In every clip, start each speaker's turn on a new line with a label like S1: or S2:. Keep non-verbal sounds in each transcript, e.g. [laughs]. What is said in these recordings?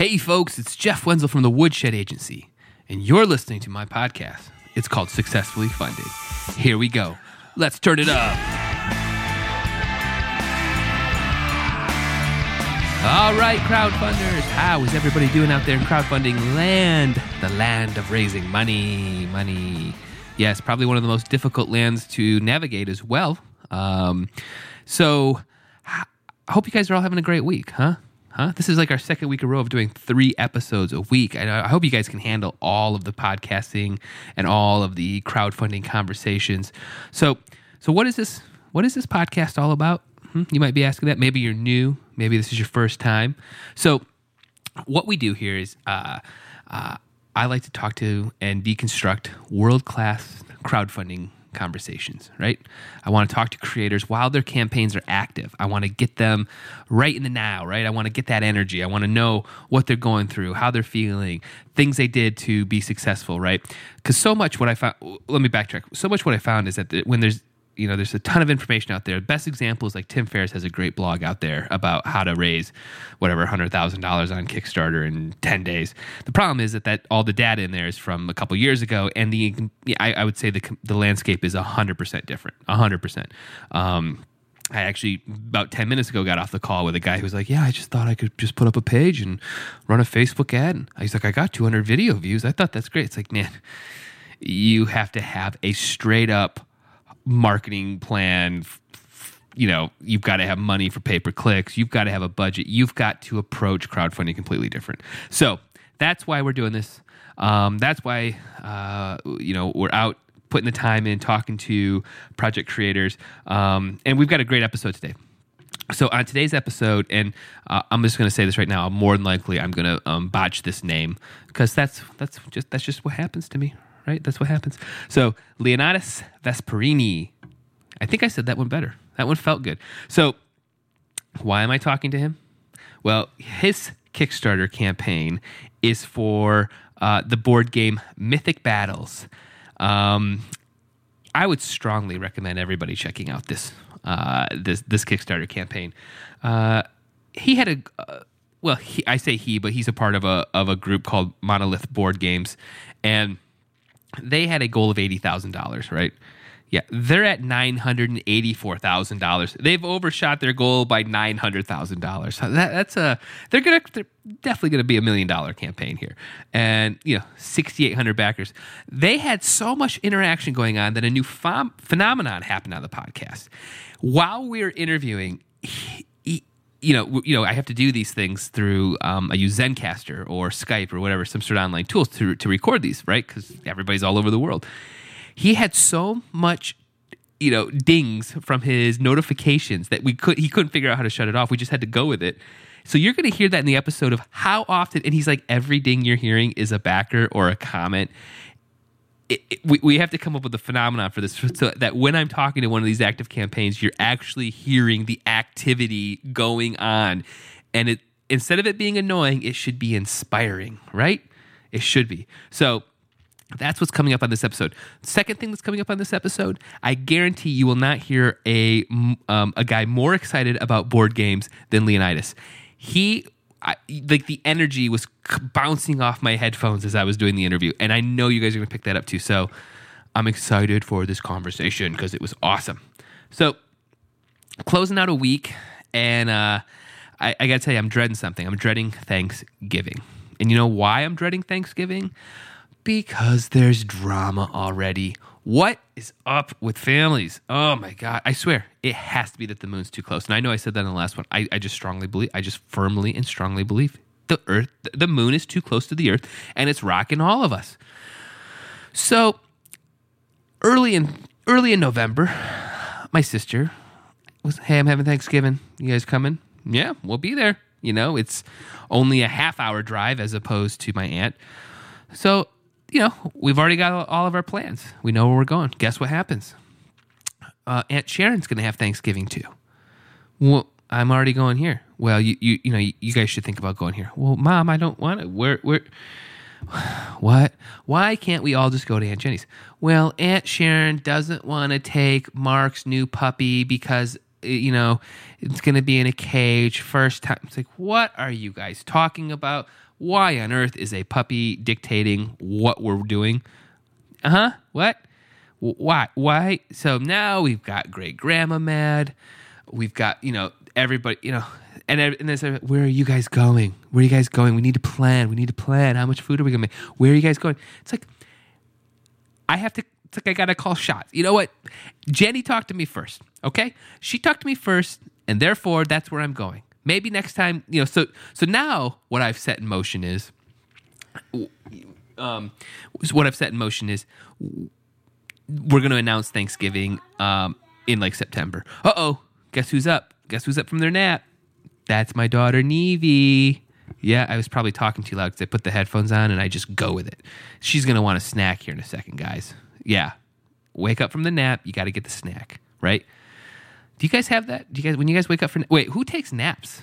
S1: Hey, folks, it's Jeff Wenzel from the Woodshed Agency, and you're listening to my podcast. It's called Successfully Funded. Here we go. Let's turn it up. All right, crowdfunders, how is everybody doing out there in crowdfunding land? The land of raising money, money. Yes, probably one of the most difficult lands to navigate as well. Um, so, I hope you guys are all having a great week, huh? Huh? This is like our second week in a row of doing three episodes a week. And I hope you guys can handle all of the podcasting and all of the crowdfunding conversations. So, so what is this? What is this podcast all about? Hmm? You might be asking that. Maybe you're new. Maybe this is your first time. So, what we do here is uh, uh, I like to talk to and deconstruct world class crowdfunding conversations, right? I want to talk to creators while their campaigns are active. I want to get them right in the now, right? I want to get that energy. I want to know what they're going through, how they're feeling, things they did to be successful, right? Because so much what I found, let me backtrack. So much what I found is that when there's you know, there's a ton of information out there. The Best example is like Tim Ferriss has a great blog out there about how to raise whatever hundred thousand dollars on Kickstarter in ten days. The problem is that that all the data in there is from a couple years ago, and the I, I would say the the landscape is hundred percent different. hundred percent. Um, I actually about 10 minutes ago got off the call with a guy who was like, Yeah, I just thought I could just put up a page and run a Facebook ad. And he's like, I got 200 video views. I thought that's great. It's like, man, you have to have a straight up marketing plan you know you've got to have money for pay per clicks you've got to have a budget you've got to approach crowdfunding completely different. So that's why we're doing this. Um, that's why uh, you know we're out putting the time in talking to project creators. Um, and we've got a great episode today. So on today's episode and uh, i'm just going to say this right now more than likely i'm going to um, botch this name because that's that's just that's just what happens to me right? That's what happens. So Leonidas Vesperini. I think I said that one better. That one felt good. So why am I talking to him? Well, his Kickstarter campaign is for uh, the board game Mythic Battles. Um, I would strongly recommend everybody checking out this uh, this this Kickstarter campaign. Uh, he had a uh, well, he, I say he, but he's a part of a of a group called Monolith Board Games, and they had a goal of $80,000, right? Yeah, they're at nine hundred and eighty-four thousand dollars. They've overshot their goal by nine hundred thousand dollars. That, that's a they're gonna they're definitely gonna be a million dollar campaign here, and you know sixty-eight hundred backers. They had so much interaction going on that a new ph- phenomenon happened on the podcast. While we were interviewing, you know, you know, I have to do these things through. Um, I use Zencastr or Skype or whatever, some sort of online tools to to record these, right? Because everybody's all over the world. He had so much, you know, dings from his notifications that we could he couldn't figure out how to shut it off. We just had to go with it. So you're going to hear that in the episode of how often, and he's like, every ding you're hearing is a backer or a comment it, it, we, we have to come up with a phenomenon for this [laughs] so that when I'm talking to one of these active campaigns, you're actually hearing the activity going on. And it instead of it being annoying, it should be inspiring, right? It should be. So that's what's coming up on this episode. Second thing that's coming up on this episode, I guarantee you will not hear a um, a guy more excited about board games than Leonidas. He I, like the energy was bouncing off my headphones as I was doing the interview, and I know you guys are going to pick that up too. So I'm excited for this conversation because it was awesome. So closing out a week, and uh, I, I got to tell you, I'm dreading something. I'm dreading Thanksgiving, and you know why I'm dreading Thanksgiving? Because there's drama already. What is up with families? Oh my God. I swear, it has to be that the moon's too close. And I know I said that in the last one. I, I just strongly believe, I just firmly and strongly believe the earth, the moon is too close to the earth and it's rocking all of us. So early in early in November, my sister was, hey, I'm having Thanksgiving. You guys coming? Yeah, we'll be there. You know, it's only a half hour drive as opposed to my aunt. So you know, we've already got all of our plans. We know where we're going. Guess what happens? Uh, Aunt Sharon's going to have Thanksgiving too. Well, I'm already going here. Well, you you you know you, you guys should think about going here. Well, Mom, I don't want to. Where where? [sighs] What? Why can't we all just go to Aunt Jenny's? Well, Aunt Sharon doesn't want to take Mark's new puppy because you know, it's going to be in a cage first time. It's like, what are you guys talking about? Why on earth is a puppy dictating what we're doing? Uh huh. What? Why? Why? So now we've got great grandma mad. We've got, you know, everybody, you know, and, and they said, where are you guys going? Where are you guys going? We need to plan. We need to plan. How much food are we going to make? Where are you guys going? It's like, I have to, it's like I got to call shots. You know what? Jenny talked to me first. Okay. She talked to me first. And therefore, that's where I'm going. Maybe next time, you know, so, so now what I've set in motion is, um, what I've set in motion is we're going to announce Thanksgiving um, in like September. Uh oh, guess who's up? Guess who's up from their nap? That's my daughter, Nevy. Yeah, I was probably talking too loud because I put the headphones on and I just go with it. She's going to want a snack here in a second, guys. Yeah. Wake up from the nap, you got to get the snack, right? Do you guys have that? Do you guys, when you guys wake up for, wait, who takes naps?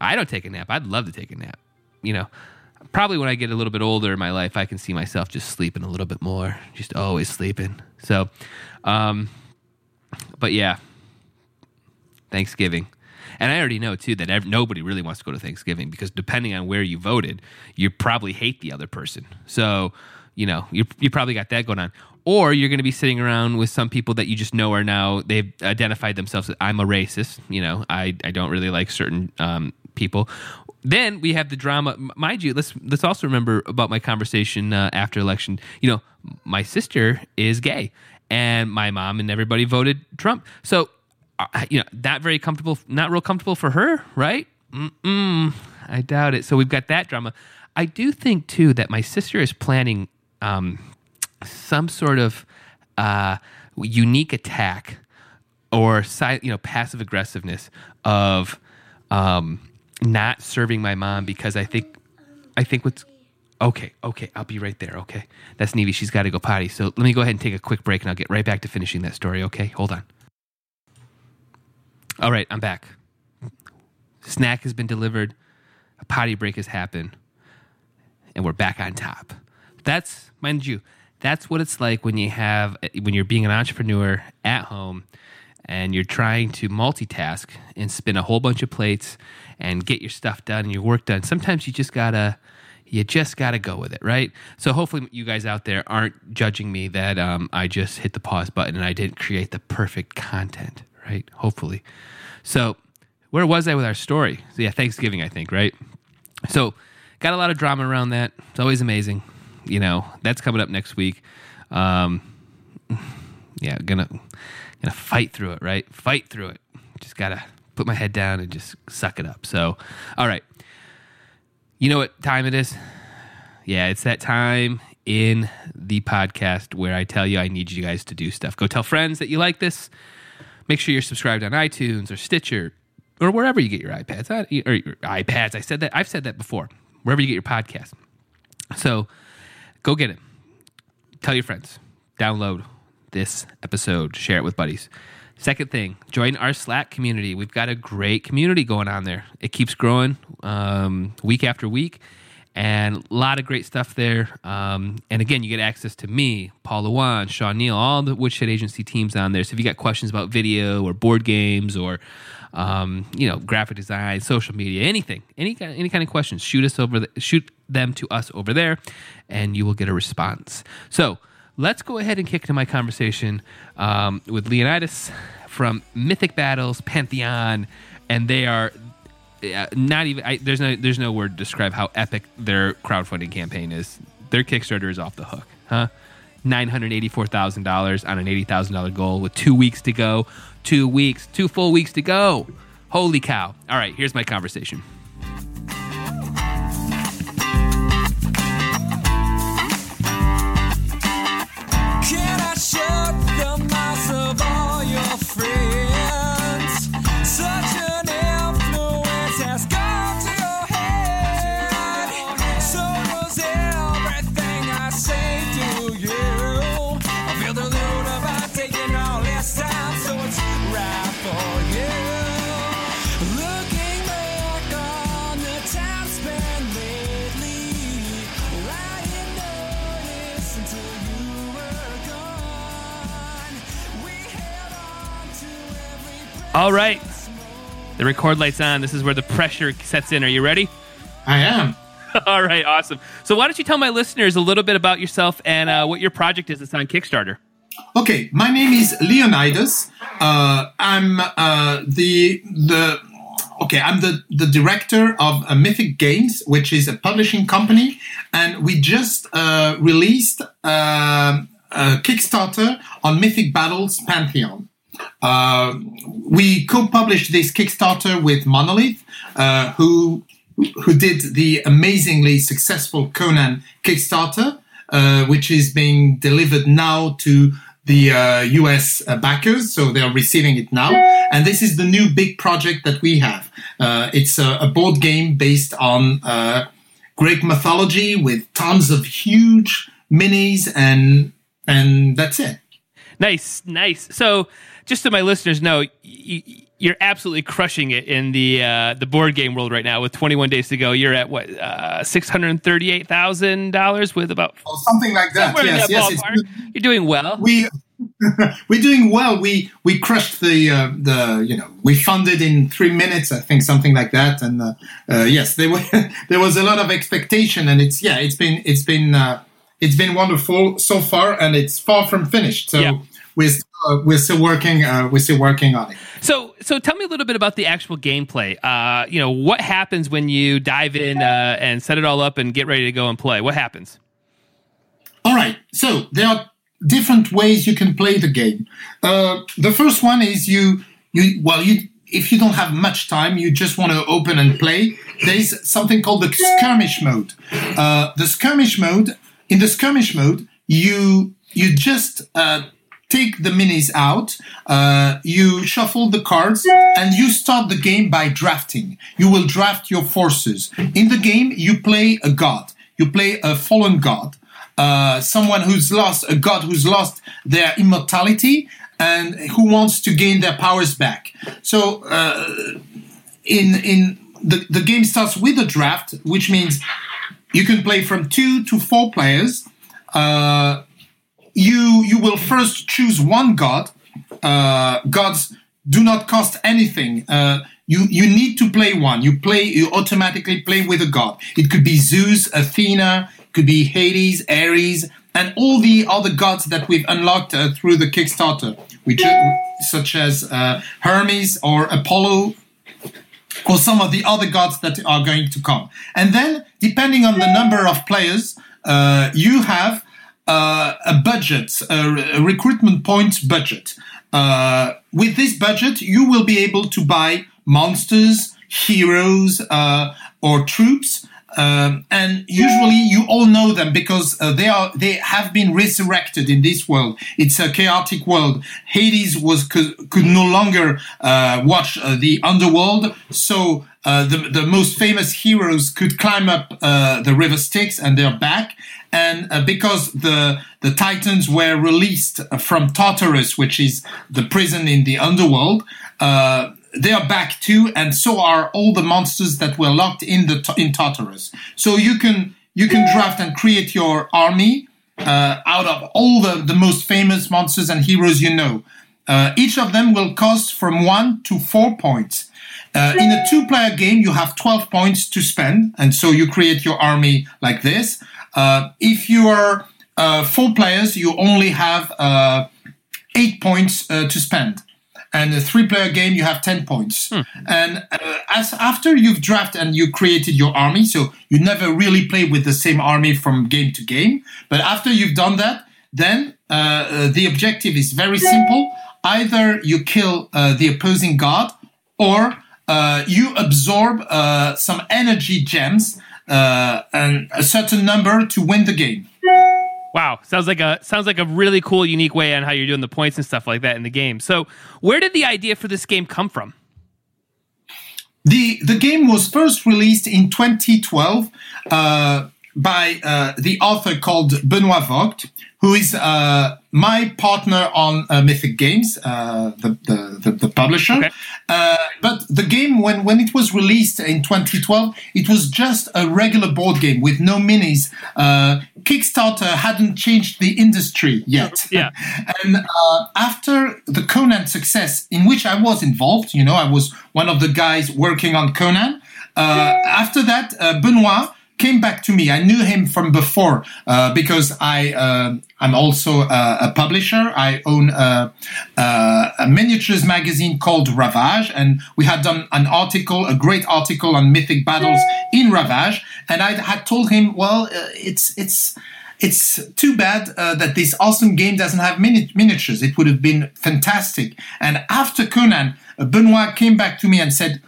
S1: I don't take a nap. I'd love to take a nap. You know, probably when I get a little bit older in my life, I can see myself just sleeping a little bit more, just always sleeping. So, um, but yeah, Thanksgiving. And I already know too that ev- nobody really wants to go to Thanksgiving because depending on where you voted, you probably hate the other person. So, you know, you you probably got that going on. Or you're going to be sitting around with some people that you just know are now they've identified themselves as I'm a racist. You know, I I don't really like certain um, people. Then we have the drama. Mind you, let's let's also remember about my conversation uh, after election. You know, my sister is gay, and my mom and everybody voted Trump. So, uh, you know, not very comfortable, not real comfortable for her, right? Mm-mm, I doubt it. So we've got that drama. I do think too that my sister is planning um, some sort of uh, unique attack or you know passive aggressiveness of um, not serving my mom because I think I think what's okay okay I'll be right there okay? That's Nevy she's got to go potty. So let me go ahead and take a quick break and I'll get right back to finishing that story okay? Hold on. All right I'm back. Snack has been delivered. A potty break has happened. And we're back on top. That's mind you that's what it's like when you have when you're being an entrepreneur at home and you're trying to multitask and spin a whole bunch of plates and get your stuff done and your work done. Sometimes you just gotta you just gotta go with it right? So hopefully you guys out there aren't judging me that um, i just hit the pause button and i didn't create the perfect content right? Hopefully. So where was i with our story? So yeah thanksgiving i think right? So got a lot of drama around that. It's always amazing you know that's coming up next week. Um, yeah gonna gonna fight through it right? Fight through it. Just gotta put my head down and just suck it up. So all right. You know what time it is? Yeah it's that time in the podcast where i tell you i need you guys to do stuff. Go tell friends that you like this. Make sure you're subscribed on itunes or stitcher or wherever you get your ipads. Or ipads i said that i've said that before. Wherever you get your podcast. So go get it. Tell your friends. Download this episode. Share it with buddies. Second thing, join our Slack community. We've got a great community going on there. It keeps growing um, week after week, and a lot of great stuff there. Um, and again, you get access to me, Paul Lewan, Sean Neal, all the Woodshed Agency teams on there. So if you got questions about video or board games or um, you know, graphic design, social media, anything, any kind, any kind of questions, shoot us over, the, shoot them to us over there, and you will get a response. So let's go ahead and kick into my conversation um, with Leonidas from Mythic Battles Pantheon, and they are not even. I, there's no there's no word to describe how epic their crowdfunding campaign is. Their Kickstarter is off the hook, huh? $984,000 on an $80,000 goal with two weeks to go. Two weeks, two full weeks to go. Holy cow. All right, here's my conversation.
S2: All right.
S1: The record light's on. This is where the pressure sets in. Are you ready?
S3: I am. [laughs]
S1: All right, awesome. So, why don't you tell my listeners a little bit about yourself and uh, what your project is that's on Kickstarter?
S3: Okay, my name is Leonidas. Uh, I'm uh, the the okay. I'm the the director of uh, Mythic Games, which is a publishing company, and we just uh, released um a Kickstarter on Mythic Battles Pantheon. Uh, we co-published this Kickstarter with Monolith, uh, who who did the amazingly successful Conan Kickstarter, uh, which is being delivered now to the uh, US uh, backers, so they are receiving it now. And this is the new big project that we have. Uh, it's a, a board game based on uh, Greek mythology with tons of huge minis, and and that's it.
S1: Nice, nice. So, just so my listeners know, y- you're absolutely crushing it in the uh, the board game world right now. With 21 days to go, you're at what uh, six hundred thirty-eight thousand dollars with about
S3: Or something like that.
S1: somewhere
S3: yes,
S1: that
S3: yes. it's
S1: ballpark.
S3: good.
S1: You're doing well.
S3: we [laughs] we're doing well. We we crushed the uh, the you know we funded in three minutes. I think something like that. And uh, uh, yes, there were [laughs] there was a lot of expectation, and it's yeah, it's been it's been uh, it's been wonderful so far, and it's far from finished. So
S1: Yeah.
S3: we're still, uh, we're still working uh, we're still working on it.
S1: So, so tell me a little bit about the actual gameplay. Uh, you know, what happens when you dive in uh, and set it all up and get ready to go and play? What happens?
S3: All right. So there are different ways you can play the game. Uh, the first one is you you well you if you don't have much time, you just want to open and play. There is something called the skirmish mode. Uh, the skirmish mode. In the skirmish mode, you you just uh, take the minis out, uh, you shuffle the cards, and you start the game by drafting. You will draft your forces. In the game, you play a god. You play a fallen god, uh, someone who's lost, a god who's lost their immortality and who wants to gain their powers back. So, uh, in in the the game starts with a draft, which means you can play from two to four players. Uh, you you will first choose one god. Uh, gods do not cost anything. Uh, you you need to play one. You play you automatically play with a god. It could be Zeus, Athena, could be Hades, Ares, and all the other gods that we've unlocked uh, through the Kickstarter, which such as uh, Hermes or Apollo or some of the other gods that are going to come. And then, depending on the number of players, uh, you have uh, a budget, a, recruitment points budget. Uh, with this budget, you will be able to buy monsters, heroes, uh, or troops. Um, and usually you all know them because uh, they are they have been resurrected in this world. It's a chaotic world. Hades was could, could no longer uh, watch uh, the underworld, so uh, the the most famous heroes could climb up uh, the river Styx and they're back. And uh, because the the Titans were released from Tartarus, which is the prison in the underworld. Uh, they are back too, and so are all the monsters that were locked in the in Tartarus. So you can you can draft and create your army uh, out of all the, the most famous monsters and heroes you know. Uh, each of them will cost from one to four points. Uh, in a two-player game, you have 12 points to spend, and so you create your army like this. Uh, if you are uh, four players, you only have uh, eight points uh, to spend. And a three player game you have 10 points. And uh, as after you've drafted and you created your army so you never really play with the same army from game to game. But after you've done that then uh, uh, the objective is very simple. Either you kill uh, the opposing god or uh, you absorb uh, some energy gems uh, and a certain number to win the game
S1: Wow, sounds like a sounds like a really cool, unique way on how you're doing the points and stuff like that in the game. So, where did the idea for this game come from?
S3: The the game was first released in 2012 uh, by uh, the author called Benoit Vogt, who is uh, my partner on uh, Mythic Games, uh, the, the, the the publisher.
S1: Okay.
S3: Uh, but the game, when when it was released in 2012, it was just a regular board game with no minis. Uh, Kickstarter hadn't changed the industry yet.
S1: Yeah. [laughs]
S3: And uh, after the Conan success, in which I was involved, you know, I was one of the guys working on Conan. Uh, after that, uh, Benoit came back to me. I knew him from before uh, because I uh, I'm also uh, a publisher. I own a, a, a miniatures magazine called Ravage, and we had done an article, a great article on mythic battles in Ravage. And I had told him, well, uh, it's it's it's too bad uh, that this awesome game doesn't have mini- miniatures. It would have been fantastic. And after Conan, uh, Benoit came back to me and said,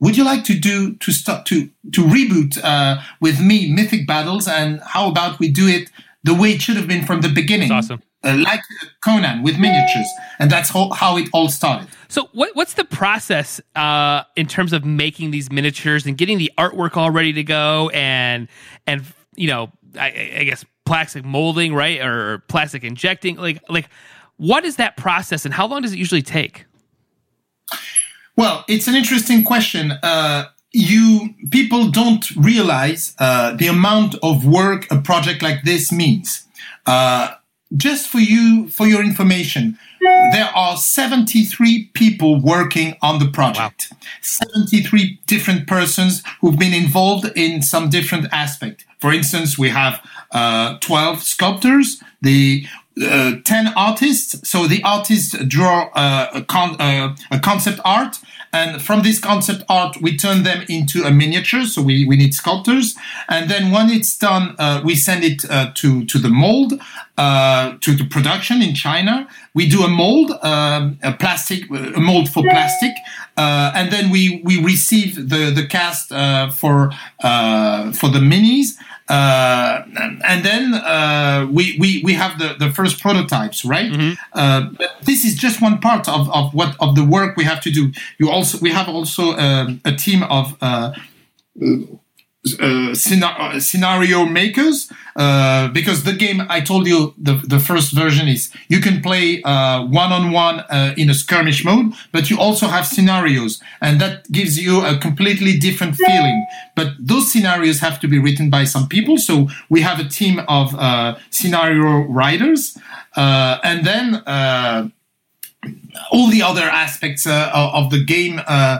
S3: "Would you like to do to start to to reboot uh, with me Mythic Battles? And how about we do it the way it should have been from the beginning,
S1: That's awesome.
S3: uh, like Conan with miniatures?" And that's how, how it all started.
S1: So what what's the process uh, in terms of making these miniatures and getting the artwork all ready to go and and you know I, I guess plastic molding right or plastic injecting like like what is that process and how long does it usually take?
S3: Well, it's an interesting question. Uh, you people don't realize uh, the amount of work a project like this means. Uh, just for you, for your information, there are 73 people working on the project. 73 different persons who've been involved in some different aspect. For instance, we have uh, 12 sculptors, the uh, 10 artists. So the artists draw uh, a, con- uh, a concept art, and from this concept art, we turn them into a miniature. So we, we need sculptors, and then when it's done, uh, we send it uh, to to the mold, to the production in China. We do a mold, um, a plastic, a mold for plastic, and then we we receive the the cast for for the minis. Uh, and then uh, we, we we have the, the first prototypes, right? Uh, but this is just one part of, of what of the work we have to do. You also we have also um, a team of uh, uh, scena- scenario makers uh, because the game I told you the the first version is you can play one on one in a skirmish mode, but you also have scenarios, and that gives you a completely different feeling. But those scenarios have to be written by some people, so we have a team of uh, scenario writers, and then. All the other aspects uh, of of the game uh,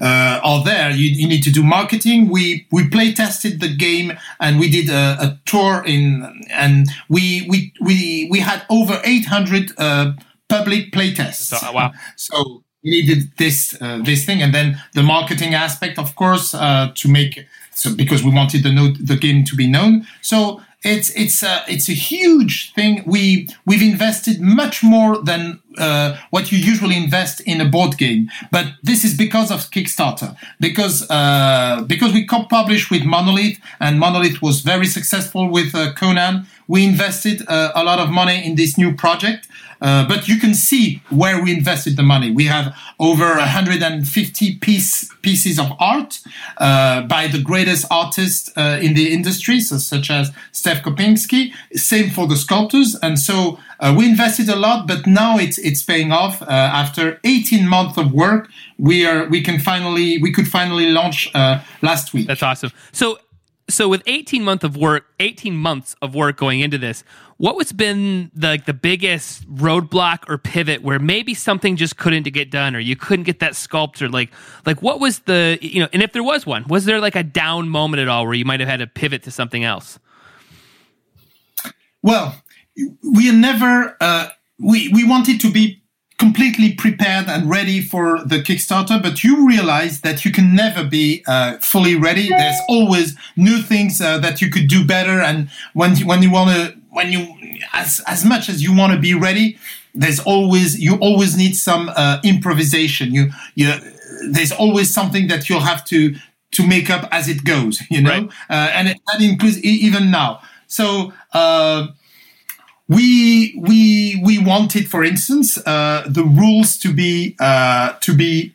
S3: uh, are there. You, you need to do marketing. We we play tested the game and we did a, a tour in and we we we we had over 800 uh, public play tests.
S1: So, wow.
S3: So we needed this uh, this thing, and then the marketing aspect, of course, uh, to make so because we wanted the note, the game to be known. So it's it's a it's a huge thing. We we've invested much more than uh, what you usually invest in a board game, but this is because of Kickstarter. Because uh, because we co-published with Monolith, and Monolith was very successful with uh, Conan. We invested uh, a lot of money in this new project. Uh, but you can see where we invested the money. We have over 150 piece, pieces of art uh, by the greatest artists uh, in the industry, so, such as Stef Kopinski. Same for the sculptors, and so uh, we invested a lot. But now it's it's paying off. Uh, after 18 months of work, we are we can finally we could finally launch uh, last week.
S1: That's awesome. So so with 18 month of work 18 months of work going into this what was been the, like the biggest roadblock or pivot where maybe something just couldn't get done or you couldn't get that sculpture like like what was the you know and if there was one was there like a down moment at all where you might have had to pivot to something else
S3: Well, we never. Uh, we we wanted to be completely prepared and ready for the Kickstarter, but you realize that you can never be uh, fully ready. There's always new things uh, that you could do better, and when you, when you want to, when you as as much as you want to be ready, there's always you always need some uh, improvisation. You you there's always something that you'll have to to make up as it goes. You know,
S1: Right.
S3: uh, and that includes even now. So. We we we wanted, for instance, uh, the rules to be uh, to be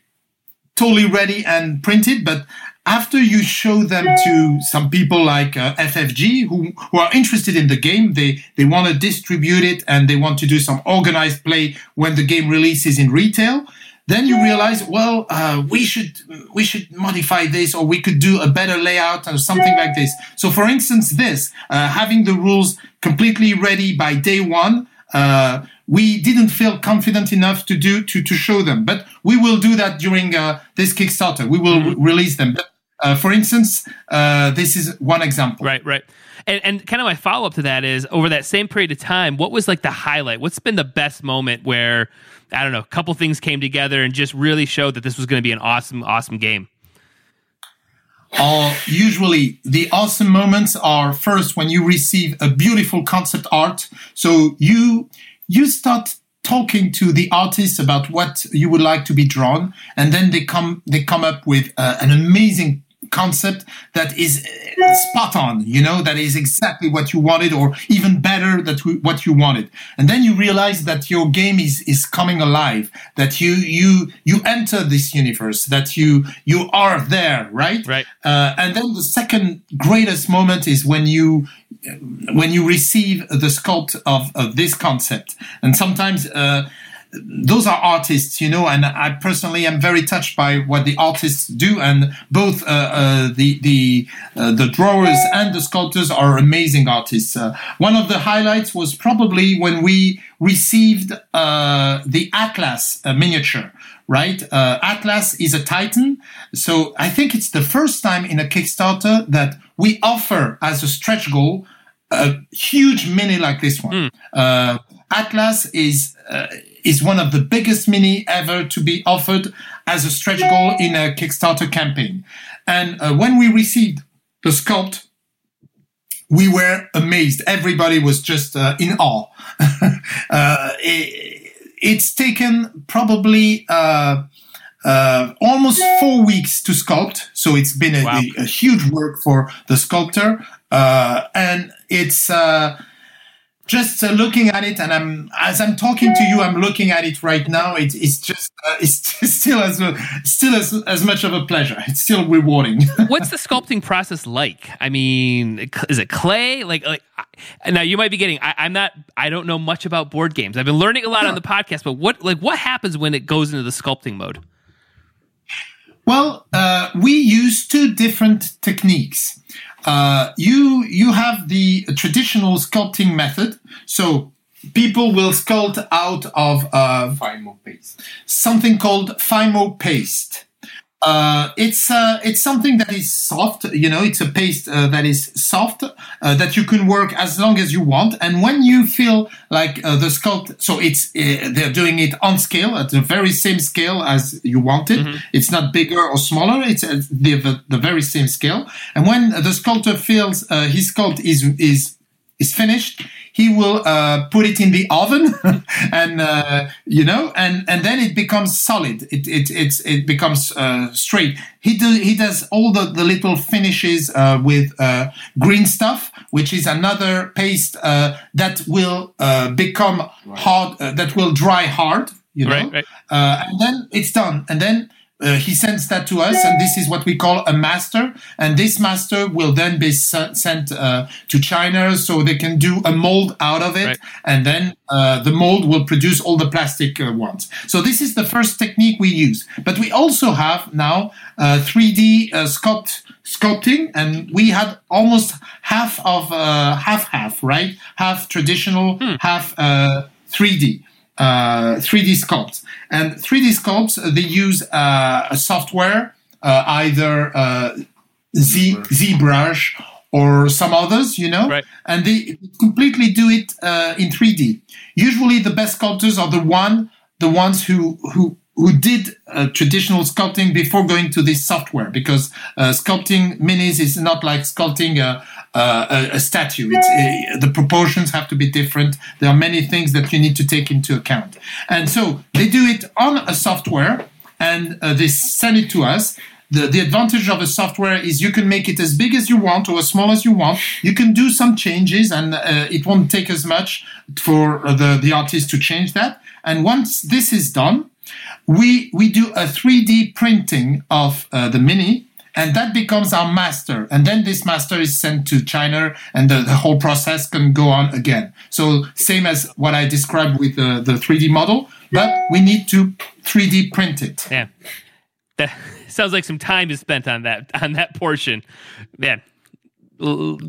S3: totally ready and printed, but after you show them to some people like uh, FFG who, who are interested in the game, they they want to distribute it and they want to do some organized play when the game releases in retail. Then you realize, well, uh, we should we should modify this, or we could do a better layout or something like this. So, for instance, this uh, having the rules completely ready by day one. Uh, we didn't feel confident enough to do to to show them, but we will do that during uh, this Kickstarter. We will re- release them. But, uh, for instance, uh, this is one example.
S1: Right, right. And, and kind of my follow up to that is over that same period of time, what was like the highlight? What's been the best moment where, I don't know, a couple things came together and just really showed that this was going to be an awesome, awesome game?
S3: Are usually the awesome moments are first when you receive a beautiful concept art. So you you start talking to the artist about what you would like to be drawn, and then they come they come up with uh, an amazing concept that is uh, spot on you know that is exactly what you wanted or even better that what you wanted. And then you realize that your game is is coming alive that you you you enter this universe that you you are there right?
S1: Right.
S3: uh, and then the second greatest moment is when you when you receive the sculpt of, of this concept. And sometimes uh, those are artists, you know, and I personally am very touched by what the artists do, and both uh, uh, the the uh, the drawers and the sculptors are amazing artists. Uh, one of the highlights was probably when we received uh, the Atlas uh, miniature. Right, Atlas is a Titan, so I think it's the first time in a Kickstarter that we offer as a stretch goal a huge mini like this one. Atlas is is one of the biggest mini ever to be offered as a stretch goal in a Kickstarter campaign. And uh, when we received the sculpt, we were amazed. Everybody was just uh, in awe. [laughs] uh, it, it's taken probably uh, uh, almost four weeks to sculpt, so it's been a,
S1: Wow.
S3: a, a huge work for the sculptor, uh, and it's just uh, looking at it, and I'm as I'm talking to you, I'm looking at it right now. It, it's just uh, it's [laughs] still as a, still as as much of a pleasure. It's still rewarding. [laughs]
S1: What's the sculpting process like? I mean, is it clay? Like, like now you might be getting. I, I'm not. I don't know much about board games. I've been learning a lot on the podcast, but what like what happens when it goes into the sculpting mode?
S3: Well, uh, we use two different techniques. Uh, you you have the traditional sculpting method, so people will sculpt out of uh,
S4: Fimo paste.
S3: something called Fimo paste. Uh, it's uh, it's something that is soft. You know, it's a paste uh, that is soft uh, that you can work as long as you want. And when you feel like uh, the sculpt, so it's uh, they're doing it on scale at the very same scale as you want it. It's not bigger or smaller. It's at the, the the very same scale. And when the sculptor feels uh, his sculpt is is is finished, he will uh, put it in the oven, [laughs] and uh, you know, and and then it becomes solid. It it it's, it becomes uh, straight. He do he does all the the little finishes uh, with uh, green stuff, which is another paste uh, that will uh, become hard, uh, that will dry hard. You know,
S1: Right, right.
S3: Uh, and then it's done, and then. Uh, he sends that to us, and this is what we call a master. And this master will then be se- sent uh, to China so they can do a mold out of it,
S1: Right.
S3: and then uh, the mold will produce all the plastic uh, ones. So this is the first technique we use. But we also have now uh, 3D uh, sculpt sculpting, and we had almost half of uh, half half right, half traditional, half uh, 3D uh, 3D sculpts. And 3D sculpts, uh, they use uh, a software, uh, either uh, Z ZBrush or some others, you know,
S1: Right.
S3: and they completely do it uh, in 3D. Usually, the best sculptors are the one, the ones who who who did uh, traditional sculpting before going to this software, because uh, sculpting minis is not like sculpting a, a, a statue. It's, uh, the proportions have to be different. There are many things that you need to take into account, and so they do it on a software, and uh, they send it to us the, the advantage of a software is you can make it as big as you want or as small as you want. You can do some changes, and uh, it won't take as much for uh, the, the artist to change that. And once this is done, we we do a 3D printing of uh, the mini, and that becomes our master. And then this master is sent to China, and the, the whole process can go on again. So same as what I described with the, the 3D model, but we need to 3D print it.
S1: Yeah, that [laughs] sounds like some time is spent on that on that portion. Man,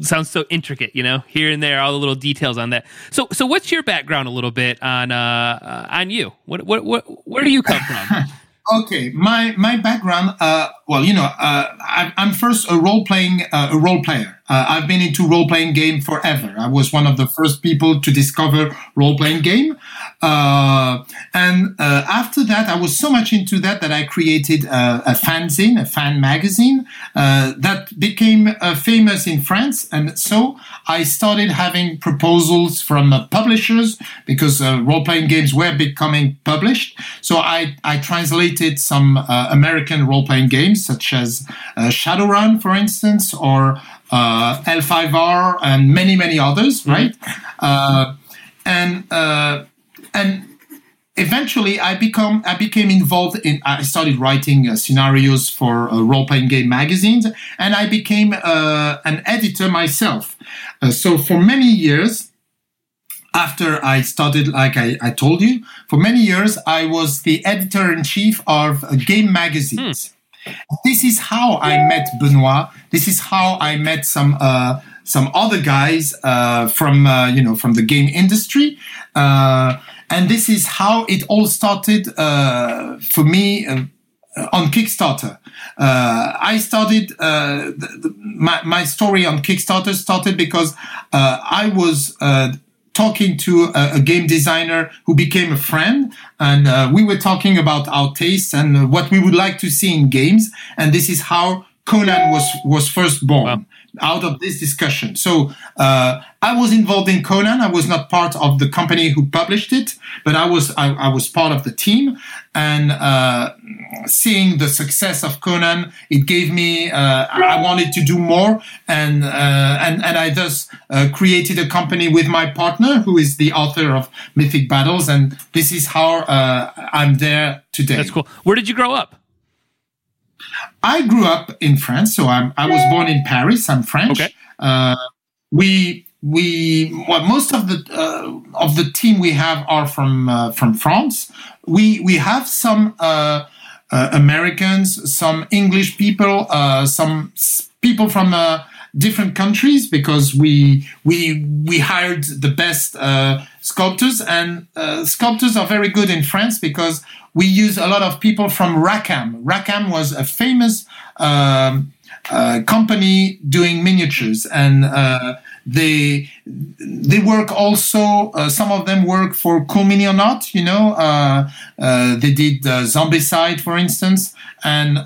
S1: sounds so intricate, you know, here and there, all the little details on that. So, so what's your background a little bit on uh, on you? What what what where do you come from? [laughs]
S3: Okay, my my background. Uh, well, you know, uh, I, I'm first a role playing uh, a role player. Uh, I've been into role playing game forever. I was one of the first people to discover role playing game, uh, and uh, after that, I was so much into that that I created a, a fanzine, a fan magazine uh, that became uh, famous in France, and so I started having proposals from uh, publishers because role playing games were becoming published. So I I translated some American role playing games such as Shadowrun, for instance, or uh, L5R, and many many others, right? Uh, and uh, and eventually I become I became involved in I started writing uh, scenarios for uh, role playing game magazines and I became uh, an editor myself. Uh, so for many years after I started, like I, I told you, for many years I was the editor in chief of uh, game magazines. This is how I met Benoit. This is how I met some uh, some other guys uh, from uh, you know from the game industry, uh, and this is how it all started uh, for me. Uh, on Kickstarter. Uh, I started uh, the, the, my, my story on Kickstarter started because uh, I was talking to a, a game designer who became a friend, and uh, we were talking about our tastes and uh, what we would like to see in games. And this is how Conan was was first born. Out of this discussion, so uh, I was involved in Conan. I was not part of the company who published it, but I was I, I was part of the team. And uh, seeing the success of Conan, it gave me uh, I wanted to do more, and uh, and and I thus uh, created a company with my partner, who is the author of Mythic Battles, and this is how uh, I'm there today.
S1: That's cool. Where did you grow up?
S3: I grew up in France, so I'm, I was born in Paris. I'm French.
S1: Okay.
S3: Uh, we we well, most of the uh, of the team we have are from uh, from France. We we have some uh, uh, Americans, some English people, uh, some people from uh, different countries because we we we hired the best uh, sculptors and uh, sculptors are very good in France because we use a lot of people from Rackham. Rackham was a famous um, uh, company doing miniatures and uh, they they work also uh, some of them work for Cool Mini or Not you know uh, uh, they did uh, Zombicide for instance and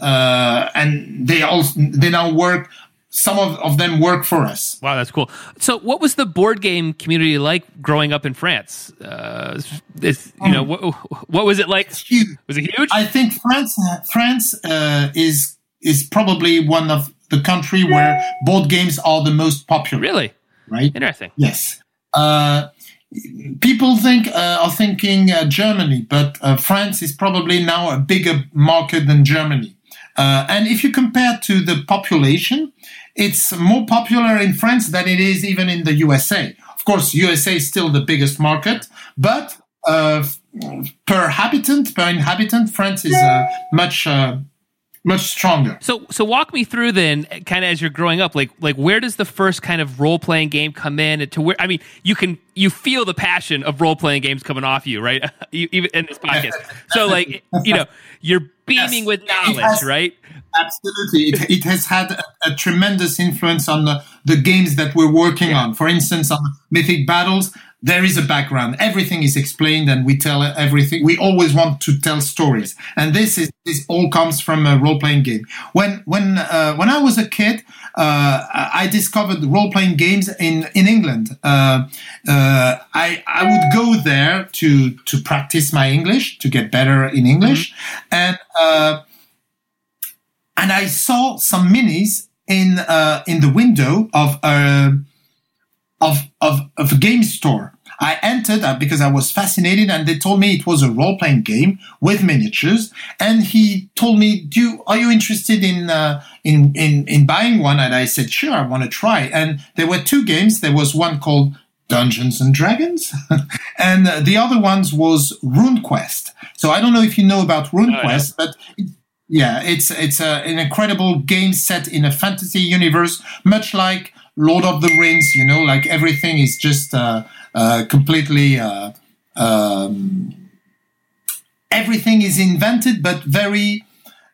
S3: and they also they now work some of, of them work for us
S1: Wow, that's cool. So, what was the board game community like growing up in France? Uh, this, you know, what, what was it like? Was it huge?
S3: I think France France uh, is is probably one of the country where board games are the most popular
S1: really
S3: right
S1: interesting.
S3: Yes. Uh, people think uh, are thinking uh, Germany, but uh, France is probably now a bigger market than Germany. Uh, and if you compare to the population, it's more popular in France than it is even in the USA. Of course, USA is still the biggest market, but uh, per habitant, per inhabitant, France is uh, much uh, much stronger.
S1: So, so walk me through then, kind of as you're growing up, like, like where does the first kind of role playing game come in? To where, I mean, you can you feel the passion of role playing games coming off you, right? you, [laughs] even in this podcast. So, like, you know, you're beaming
S3: Yes.
S1: with knowledge,
S3: has-
S1: right?
S3: Absolutely. It, it has had a, a tremendous influence on the, the games that we're working on. For instance, on Mythic Battles, there is a background. Everything is explained and we tell everything. We always want to tell stories. And this is, this all comes from a role playing game. When, when, uh, when I was a kid, uh, I discovered role playing games in, in England. Uh, uh, I, I would go there to, to practice my English, to get better in English. And, uh, and I saw some minis in uh, in the window of a of of of a game store. I entered uh, because I was fascinated, and they told me it was a role playing game with miniatures. And he told me, "Do you, are you interested in uh, in in in buying one?" And I said, "Sure, I want to try." And there were two games. There was one called Dungeons and Dragons, [laughs] and uh, the other ones was RuneQuest. So I don't know if you know about RuneQuest, but yeah, it's it's a, an incredible game set in a fantasy universe, much like Lord of the Rings. You know, like everything is just uh, uh, completely. Uh, um, everything is invented, but very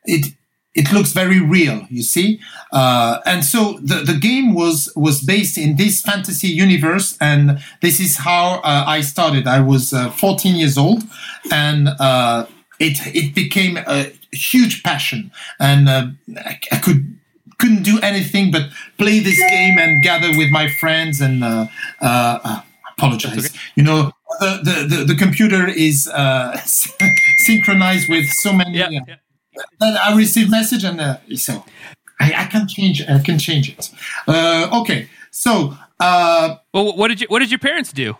S3: it it looks very real. You see, uh, and so the the game was was based in this fantasy universe, and this is how uh, I started. I was uh, 14 years old, and uh, it it became a huge passion, and I, I could couldn't do anything but play this game and gather with my friends and uh, uh, uh, apologize. You know, the, the, the, the computer is uh, [laughs] synchronized with so many.
S1: Yeah,
S3: uh,
S1: yeah.
S3: That I receive message and uh, so I, I can change. I can change it. Uh, okay, so. Uh,
S1: Well, what did you what did your parents do?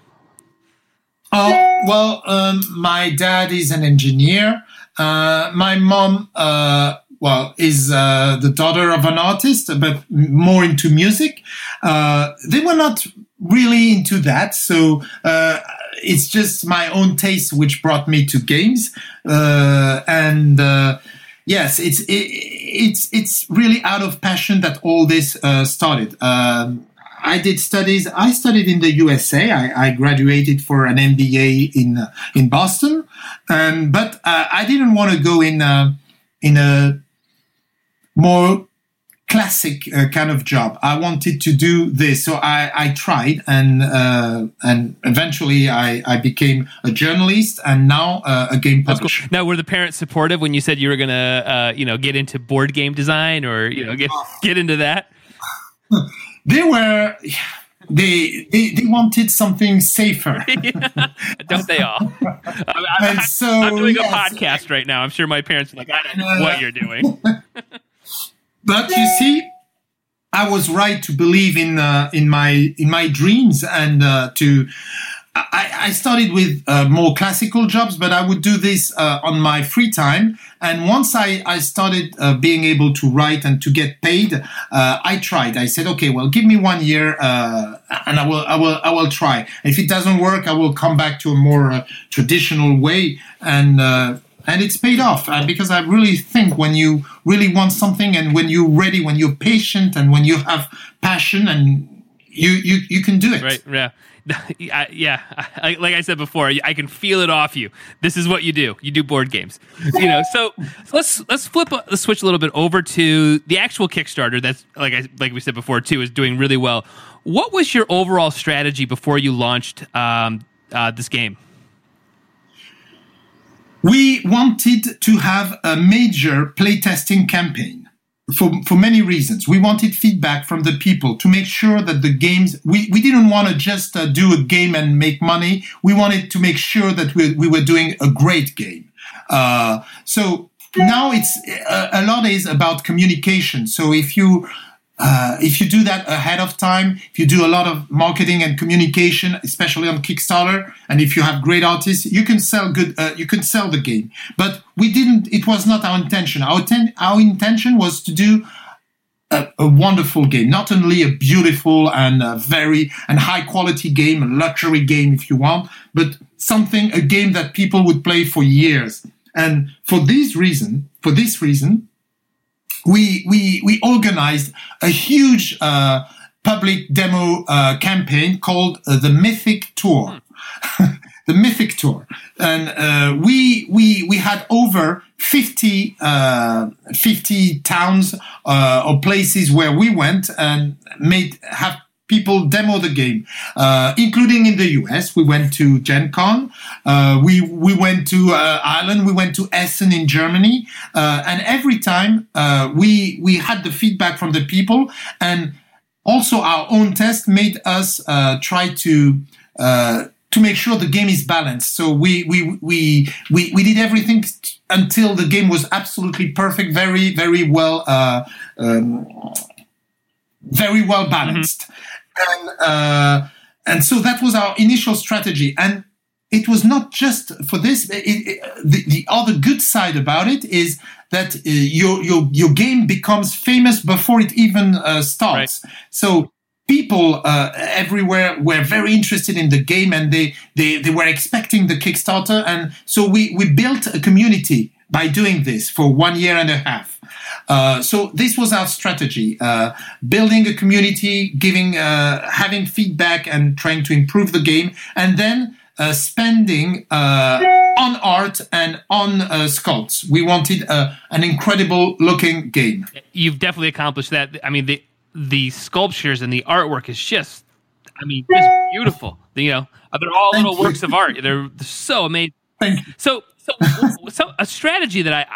S3: Oh, well, um, my dad is an engineer. Uh, my mom, uh, well, is uh, the daughter of an artist, but more into music. Uh, they were not really into that, so uh, it's just my own taste which brought me to games. Uh, and uh, yes, it's it, it's it's really out of passion that all this uh, started. Um, I did studies. I studied in the USA. I, I graduated for an MBA in in Boston, and but uh, I didn't want to go in in a more classic uh, kind of job. I wanted to do this, so I, I tried, and uh, and eventually I, I became a journalist, and now uh, a game
S1: That's cool.
S3: publisher.
S1: Now, were the parents supportive when you said you were gonna, uh, you know, get into board game design or you know get get into that? [laughs]
S3: They were. They, they they wanted something safer. [laughs]
S1: Don't they all? [laughs] I'm,
S3: so,
S1: I'm doing
S3: yes.
S1: a podcast right now. I'm sure my parents are like, I don't know what you're doing.
S3: But you see, I was right to believe in uh, in my in my dreams and uh, to. I, I started with uh, more classical jobs, but I would do this uh, on my free time. And once I, I started uh, being able to write and to get paid, uh, I tried. I said, okay, well, give me one year, uh, and I will, I will, I will try. If it doesn't work, I will come back to a more uh, traditional way. And uh, and it's paid off uh, because I really think when you really want something and when you're ready, when you're patient and when you have passion and you you, you can do it.
S1: Right? Yeah. [laughs] Yeah, I, like I said before, I can feel it off you. This is what you do. You do board games, you know. So, so let's let's flip let's switch a little bit over to the actual Kickstarter. That's like I like we said before too is doing really well. What was your overall strategy before you launched um, uh, this game?
S3: We wanted to have a major playtesting campaign for, for many reasons. We wanted feedback from the people to make sure that the games, we, we didn't want to just uh, do a game and make money. We wanted to make sure that we, we were doing a great game. Uh, so now it's a, a lot is about communication. So if you, uh, if you do that ahead of time, if you do a lot of marketing and communication, especially on Kickstarter, and if you have great artists, you can sell good. Uh, you can sell the game. But we didn't. It was not our intention. Our ten, our intention was to do a, a wonderful game, not only a beautiful and a very and high quality game, a luxury game if you want, but something a game that people would play for years. And for this reason, for this reason, we we we organized a huge uh, public demo uh, campaign called uh, the Mythic Tour. [laughs] the Mythic Tour, and uh, we we we had over 50, uh, 50 towns uh, or places where we went and made have people demo the game, uh, including in the US. We went to Gen Con. Uh, we, we went to uh, Ireland. We went to Essen in Germany. Uh, and every time uh, we, we had the feedback from the people and also our own test made us uh, try to to make sure the game is balanced. So we we we we, we did everything until the game was absolutely perfect, very very well um, very well balanced, and uh, and so that was our initial strategy. And it was not just for this. It, it, the, the other good side about it is that uh, your your your game becomes famous before it even uh, starts. So people uh, everywhere were very interested in the game and they, they they were expecting the Kickstarter, and so we we built a community by doing this for one year and a half. Uh, so this was our strategy: uh, building a community, giving, uh, having feedback, and trying to improve the game, and then uh, spending uh, on art and on uh, sculpts. We wanted uh, an incredible looking game.
S1: You've definitely accomplished that. I mean, the the sculptures and the artwork is just, I mean, just beautiful. You know, they're all
S3: Thank
S1: little
S3: you.
S1: works of art. They're, they're so amazing. So, so, so a strategy that I,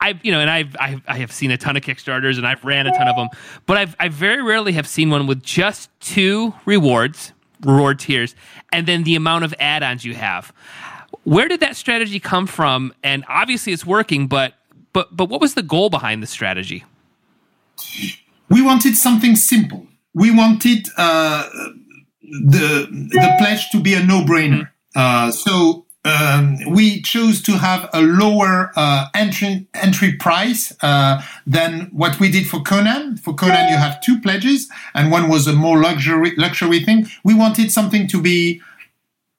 S1: I've, you know, and I've, I've, I have seen a ton of Kickstarters and I've ran a ton of them, but I've, I very rarely have seen one with just two rewards, reward tiers, and then the amount of add-ons you have. Where did that strategy come from? And obviously, it's working, but, but, but what was the goal behind the strategy?
S3: we wanted something simple. We wanted uh, the the pledge to be a no brainer. Uh, so um, we chose to have a lower uh, entry entry price uh, than what we did for Conan. For Conan, you have two pledges, and one was a more luxury luxury thing. We wanted something to be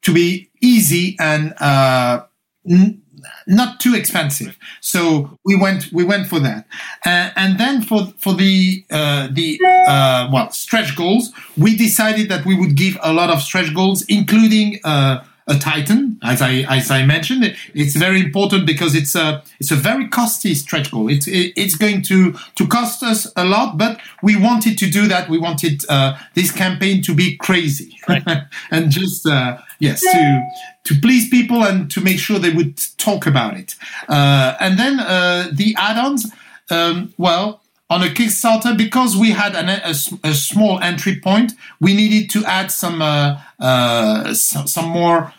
S3: to be easy and uh, n- not too expensive. So we went we went for that, uh, and then for for the uh, the uh, well stretch goals, we decided that we would give a lot of stretch goals, including. Uh, a Titan, as I as I mentioned, it's very important because it's a it's a very costly stretch goal. It's it, it's going to to cost us a lot, but we wanted to do that. We wanted uh, this campaign to be crazy [laughs] and just uh, yes to to please people and to make sure they would talk about it. Uh, and then uh, the add-ons, um, well. On a Kickstarter, because we had an, a, a small entry point, we needed to add some uh, uh, some, some more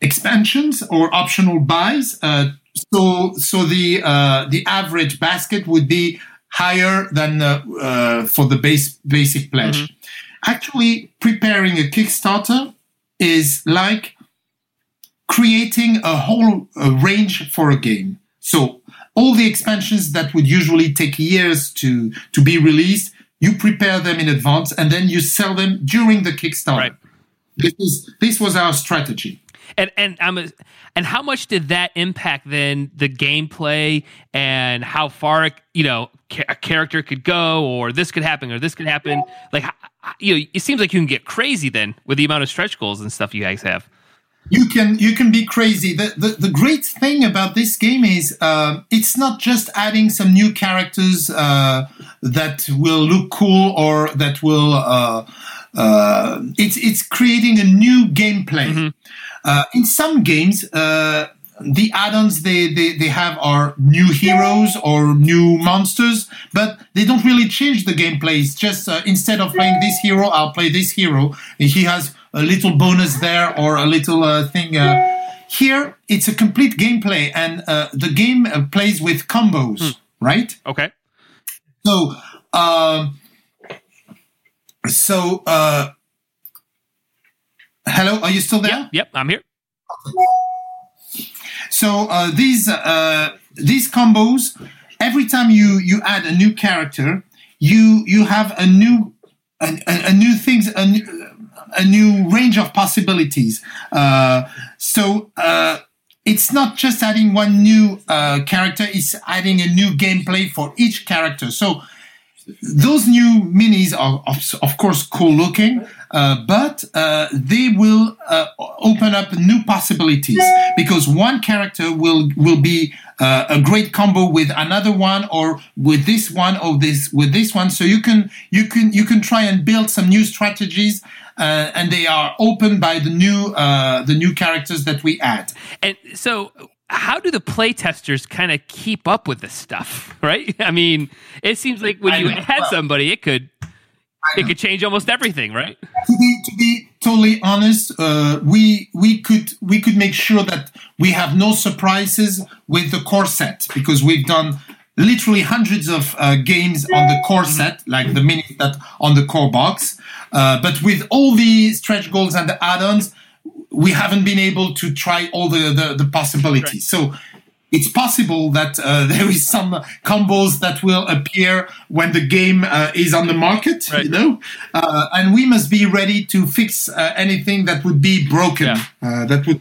S3: expansions or optional buys. Uh, so so the uh, the average basket would be higher than uh, uh, for the base basic pledge. Actually, preparing a Kickstarter is like creating a whole uh, range for a game. So all the expansions that would usually take years to to be released, you prepare them in advance and then you sell them during the Kickstarter.
S1: Right.
S3: This is this was our strategy.
S1: And and I'm a, and how much did that impact then the gameplay and how far you know a character could go or this could happen or this could happen? Like you know, it seems like you can get crazy then with the amount of stretch goals and stuff you guys have.
S3: you can you can be crazy. The the, the great thing about this game is uh, it's not just adding some new characters uh, that will look cool or that will. Uh, uh, it's it's creating a new gameplay. Uh, in some games, uh, the add-ons they, they, they have are new heroes or new monsters, but they don't really change the gameplay. It's just uh, instead of playing this hero, I'll play this hero. He has a little bonus there or a little uh, thing. Uh, here, it's a complete gameplay, and uh, the game uh, plays with combos, right?
S1: Okay.
S3: So, um, so, uh, hello, are you still there?
S1: Yep. Yep. I'm here.
S3: So uh, these uh, these combos, every time you you add a new character, you you have a new a, a, a new things a new, a new range of possibilities. Uh, so uh, it's not just adding one new uh, character; it's adding a new gameplay for each character. So those new minis are of, of course cool looking, uh, but uh, they will uh, open up new possibilities because one character will will be uh, a great combo with another one or with this one or this with this one. So you can you can you can try and build some new strategies, uh, and they are opened by the new uh, the new characters that we add.
S1: And so, how do the play testers kind of keep up with this stuff? [laughs] Right? I mean, it seems like when
S3: I
S1: you
S3: know.
S1: had
S3: Well-
S1: somebody, it could it could change almost everything, right?
S3: to be to be totally honest, uh, we we could we could make sure that we have no surprises with the core set because we've done literally hundreds of uh, games on the core set, like the minis that on the core box. Uh, but with all the stretch goals and the add-ons, we haven't been able to try all the the, the possibilities. So it's possible that uh, [laughs] there is some combos that will appear when the game uh, is on the market,
S1: Right.
S3: you know, uh, and we must be ready to fix uh, anything that would be broken.
S1: Yeah.
S3: Uh, that would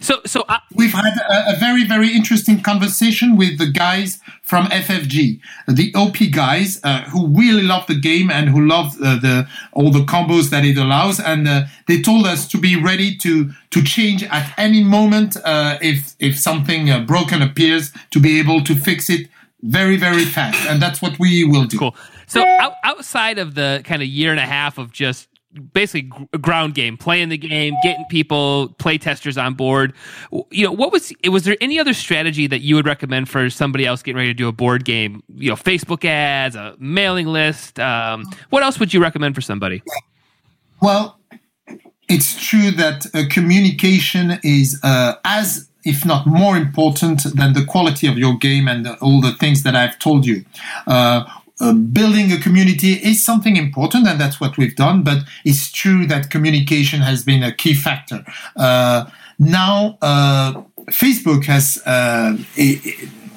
S1: So, so uh,
S3: we've had a, a, very very interesting conversation with the guys from ffg the op guys uh, who really love the game and who love uh, the all the combos that it allows. And uh, they told us to be ready to to change at any moment uh, if if something uh, broken appears to be able to fix it very very fast. And that's what we will do.
S1: Cool. So out, outside of the kind of year and a half of just basically ground game, playing the game, getting people, play testers on board. You know, what was was there any other strategy that you would recommend for somebody else getting ready to do a board game? You know, Facebook ads, a mailing list. Um, what else would you recommend for somebody?
S3: Well, it's true that uh, communication is uh, as if not more important than the quality of your game and all the things that I've told you. Uh, uh, building a community is something important, and that's what we've done. But it's true that communication has been a key factor. Uh, now, uh, Facebook has uh,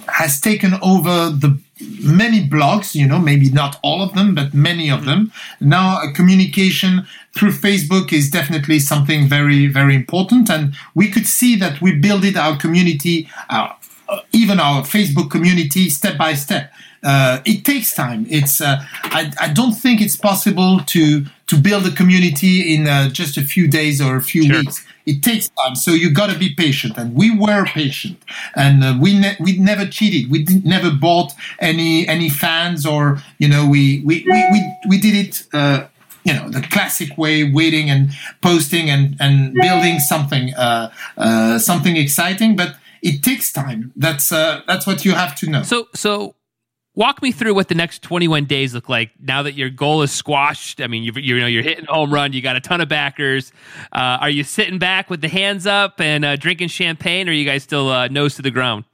S3: has taken over the many blogs. You know, maybe not all of them, but many of them. Now, communication through Facebook is definitely something very, very important, and we could see that we built our community, our, even our Facebook community, step by step uh, it takes time. It's uh, I, I don't think it's possible to to build a community in uh, just a few days or a few sure. weeks. It takes time, so you got to be patient. And we were patient, and uh, we ne- we never cheated. We never bought any any fans, or you know, we we we we, we did it. Uh, you know the classic way waiting and posting and and building something uh, uh, something exciting but it takes time that's uh, that's what you have to know
S1: so so walk me through what the next 21 days look like now that your goal is squashed. I mean, you you know you're hitting home run. You got a ton of backers. Uh, are you sitting back with the hands up and uh, drinking champagne, or are you guys still uh, nose to the ground?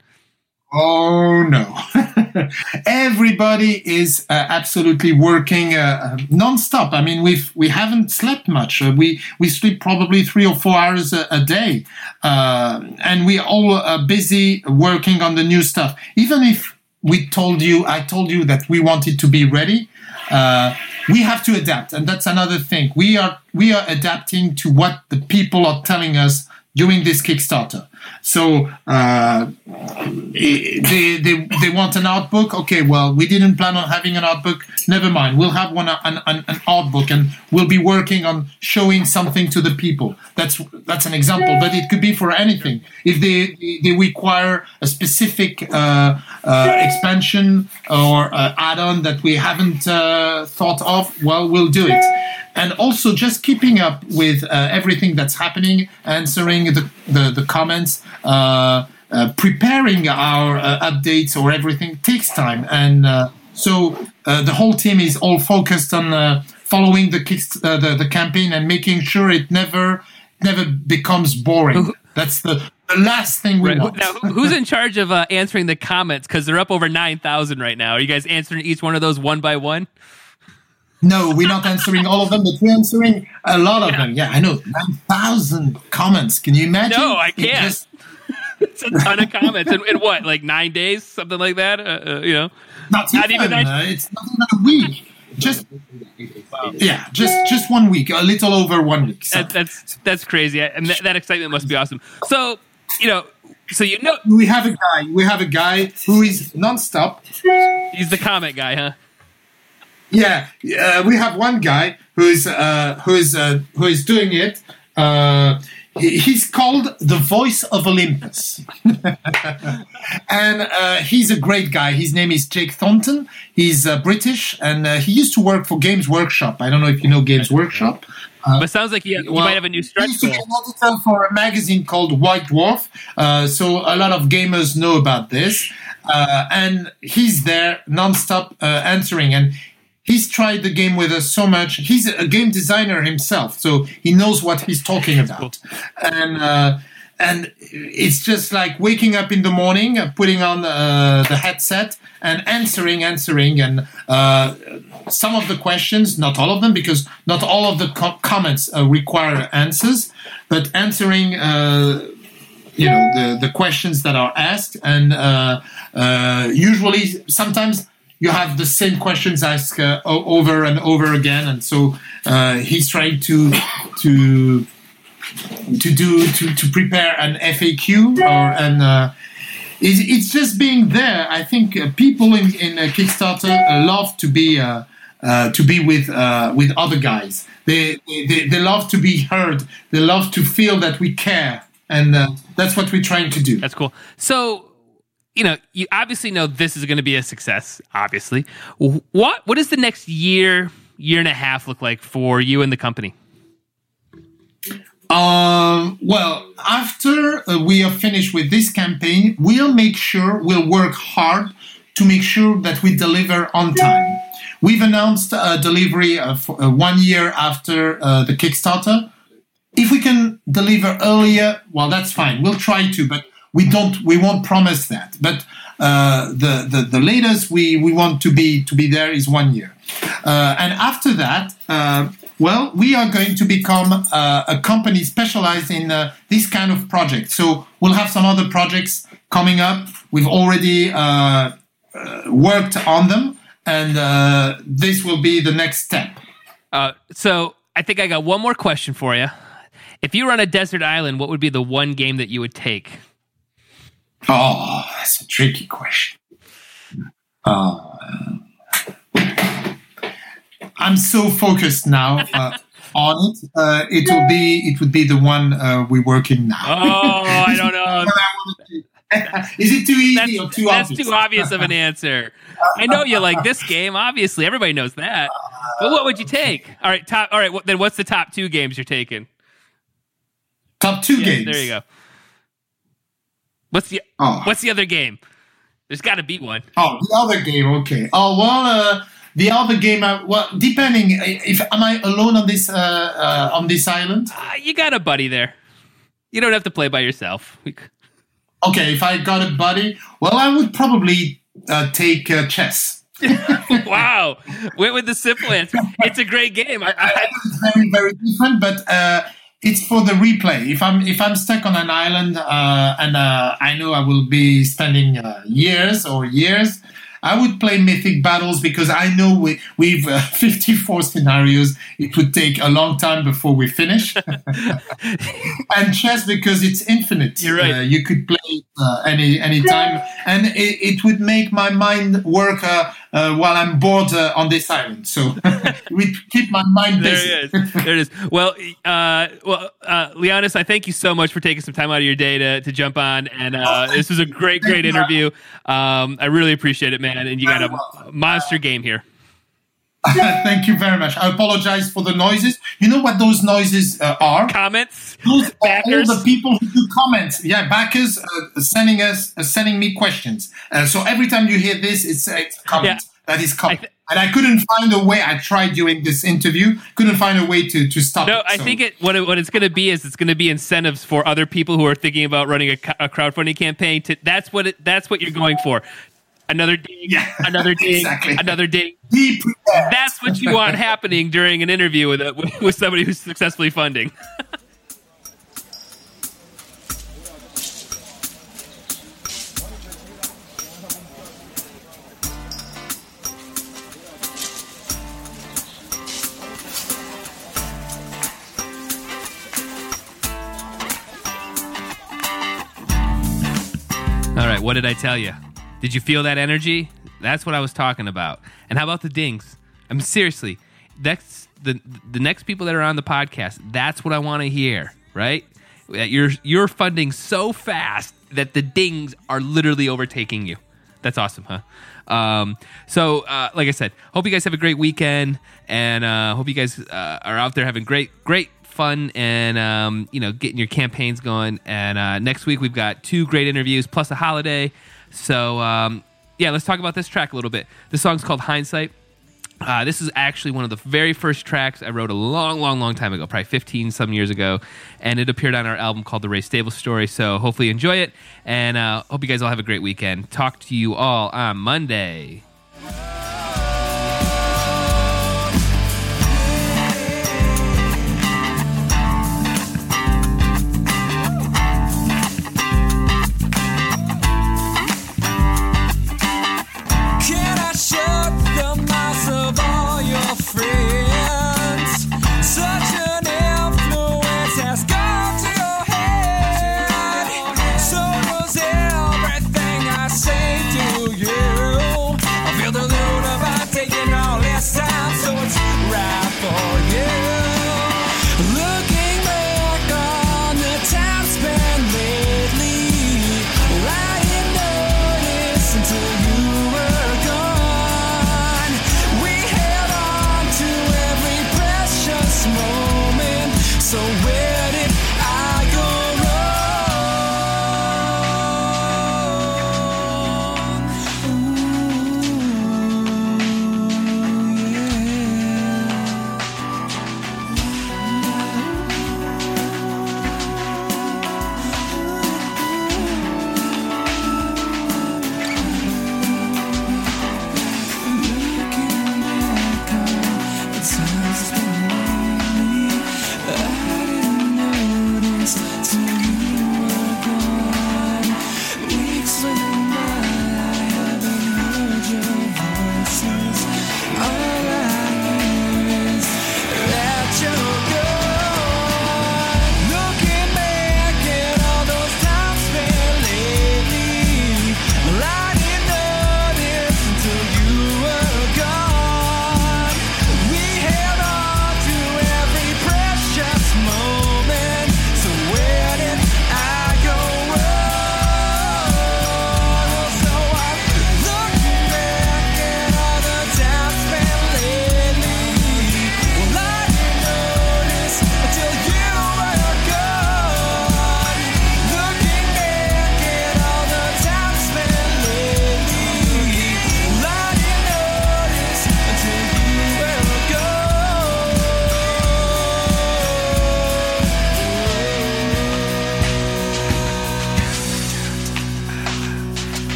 S3: Oh no! [laughs] Everybody is uh, absolutely working uh, nonstop. I mean, we've we haven't slept much. Uh, we we sleep probably three or four hours a, a day, uh, and we all are busy working on the new stuff. Even if we told you, I told you that we wanted to be ready. Uh, we have to adapt, and that's another thing. We are we are adapting to what the people are telling us during this Kickstarter. So uh, they, they, they want an art book. Okay, well, we didn't plan on having an art book. Never mind. We'll have one an, an, an art book, and we'll be working on showing something to the people. That's that's an example, but it could be for anything. If they they require a specific uh, uh, expansion or uh, add-on that we haven't uh, thought of, well, we'll do it and also just keeping up with uh, everything that's happening, answering the, the, the comments, uh, uh, preparing our uh, updates or everything takes time. And uh, so uh, the whole team is all focused on following the, the, the campaign and making sure it never never becomes boring. That's the the last thing we right. want.
S1: Now, who's in charge of answering the comments? Because they're up over nine thousand right now. Are you guys answering each one of those one by one?
S3: No, we're not answering all of them, but we're answering a lot of yeah. them. Yeah, I know. 9,000 comments. Can you imagine?
S1: No, I can't. It just... [laughs] it's a ton of comments. In, in, what, like nine days? Something like that? Uh, uh, you know?
S3: Not, not even, nine... uh, It's not even a week. Just yeah, just just one week, a little over one week.
S1: So. That, that's that's crazy, and that, that excitement must be awesome. So you know, so you know,
S3: we have a guy. We have a guy who is nonstop.
S1: He's the comment guy, huh?
S3: Yeah, uh, we have one guy who's uh, who's uh, who is doing it. Uh, he's called the voice of Olympus, [laughs] and uh, he's a great guy. His name is Jake Thornton. He's uh, British, and he used to work for Games Workshop. I don't know if you know Games Workshop.
S1: Uh, but sounds like he, well, might have a new stretch
S3: used to be an editor for a magazine called White Dwarf, uh, so a lot of gamers know about this. Uh, and he's there nonstop answering, and he's tried the game with us so much. He's a game designer himself, so he knows what he's talking about. And uh, and it's just like waking up in the morning, uh, putting on uh, the headset, and answering, answering, and uh, some of the questions, not all of them, because not all of the co- comments uh, require answers, but answering. Uh, you know the, the questions that are asked and usually sometimes you have the same questions asked uh, over and over again, and so uh, he's trying to to to do to, to prepare an FAQ or an. Uh, it's, it's just being there. I think uh, people in, in uh, Kickstarter love to be uh, to be with with other guys. They, they they love to be heard. They love to feel that we care, and that's what we're trying to do.
S1: That's cool. So, you know, you obviously know this is going to be a success. Obviously, what what does the next year, year and a half look like for you and the company?
S3: Um, well, after uh, we are finished with this campaign, we'll make sure we'll work hard to make sure that we deliver on time. We've announced a delivery of uh, one year after uh, the Kickstarter. If we can deliver earlier, well, that's fine. We'll try to, but we don't. We won't promise that. But uh, the, the the latest we we want to be to be there is one year, uh, and after that. Uh, well, we are going to become uh, a company specialized in uh, this kind of project. So we'll have some other projects coming up. We've already uh, worked on them, and this will be the next step.
S1: So, I think I got one more question for you. If you were on a desert island, what would be the one game that you would take?
S3: Oh, that's a tricky question. Uh, I'm so focused now uh, on it. Uh, it will be it would be the one uh, we're working now.
S1: Oh, I don't know. [laughs] [laughs]
S3: Is it too easy
S1: That's,
S3: or too
S1: that's
S3: obvious?
S1: too obvious of an answer. I know you like this game. Obviously, everybody knows that. But what would you take? All right, top. All right, then what's the top two games you're taking?
S3: Top two
S1: Yeah,
S3: games.
S1: there you go. What's the
S3: Oh.
S1: What's the other game? There's got to be one.
S3: Oh, the other game. Okay. Oh well, uh, the other game. Uh, well, depending. If am I alone on this uh, uh, on this island?
S1: Uh, you got a buddy there. You don't have to play by yourself.
S3: Okay. If I got a buddy, well, I would probably uh, take uh, chess. [laughs]
S1: wow, went with the simple answer. It's a great game. I, I,
S3: It's very very different, but uh, it's for the replay. If I'm if I'm stuck on an island uh, and uh, I know I will be spending uh, years or years. I would play Mythic Battles because I know we, we've uh, [laughs] 54 scenarios. It would take a long time before we finish. [laughs] and chess because it's infinite.
S1: You're right.
S3: Uh, you could play uh, any any time, and it, it would make my mind work uh, while I'm bored uh, on this island. So [laughs] we keep my mind
S1: there
S3: busy.
S1: it is. There it is. Well, uh, well, uh, Leonis, I thank you so much for taking some time out of your day to, to jump on, and uh, this was a great, great interview. Um, I really appreciate it, man. And you got a monster game here. [laughs]
S3: Thank you very much. I apologize for the noises. You know what those noises uh, are?
S1: Comments,
S3: Those are all
S1: backers.
S3: the people who do comments. Yeah, backers uh, sending us, uh, sending me questions. Uh, so every time you hear this, it's, it's a comment.
S1: Yeah.
S3: That is comment.
S1: I th-
S3: and I couldn't find a way. I tried during this interview, couldn't find a way to, to stop
S1: No,
S3: it.
S1: I
S3: So-
S1: think it what, it what it's going to be is it's going to be incentives for other people who are thinking about running a, a crowdfunding campaign. To that's what it, that's what you're going for. Another [laughs] ding,
S3: Yeah,
S1: another ding,
S3: exactly.
S1: another.
S3: Be prepared.
S1: That's what you want [laughs] happening during an interview with a, with somebody who's successfully funding. [laughs] All right, what did I tell you? Did you feel that energy? That's what I was talking about. And how about the dings? I mean, seriously, that's the the next people that are on the podcast, that's what I want to hear, right? That you're you're funding so fast that the dings are literally overtaking you. That's awesome, huh? Um, so, uh, like I said, hope you guys have a great weekend, and uh, hope you guys uh, are out there having great, great fun, and um, you know, getting your campaigns going. And uh, next week we've got two great interviews plus a holiday. So, um, yeah, let's talk about this track a little bit. This song's called Hindsight. Uh, this is actually one of the very first tracks I wrote a long, long, long time ago, probably 15 some years ago, and it appeared on our album called The Ray Stable Story. So hopefully you enjoy it, and uh, hope you guys all have a great weekend. Talk to you all on Monday.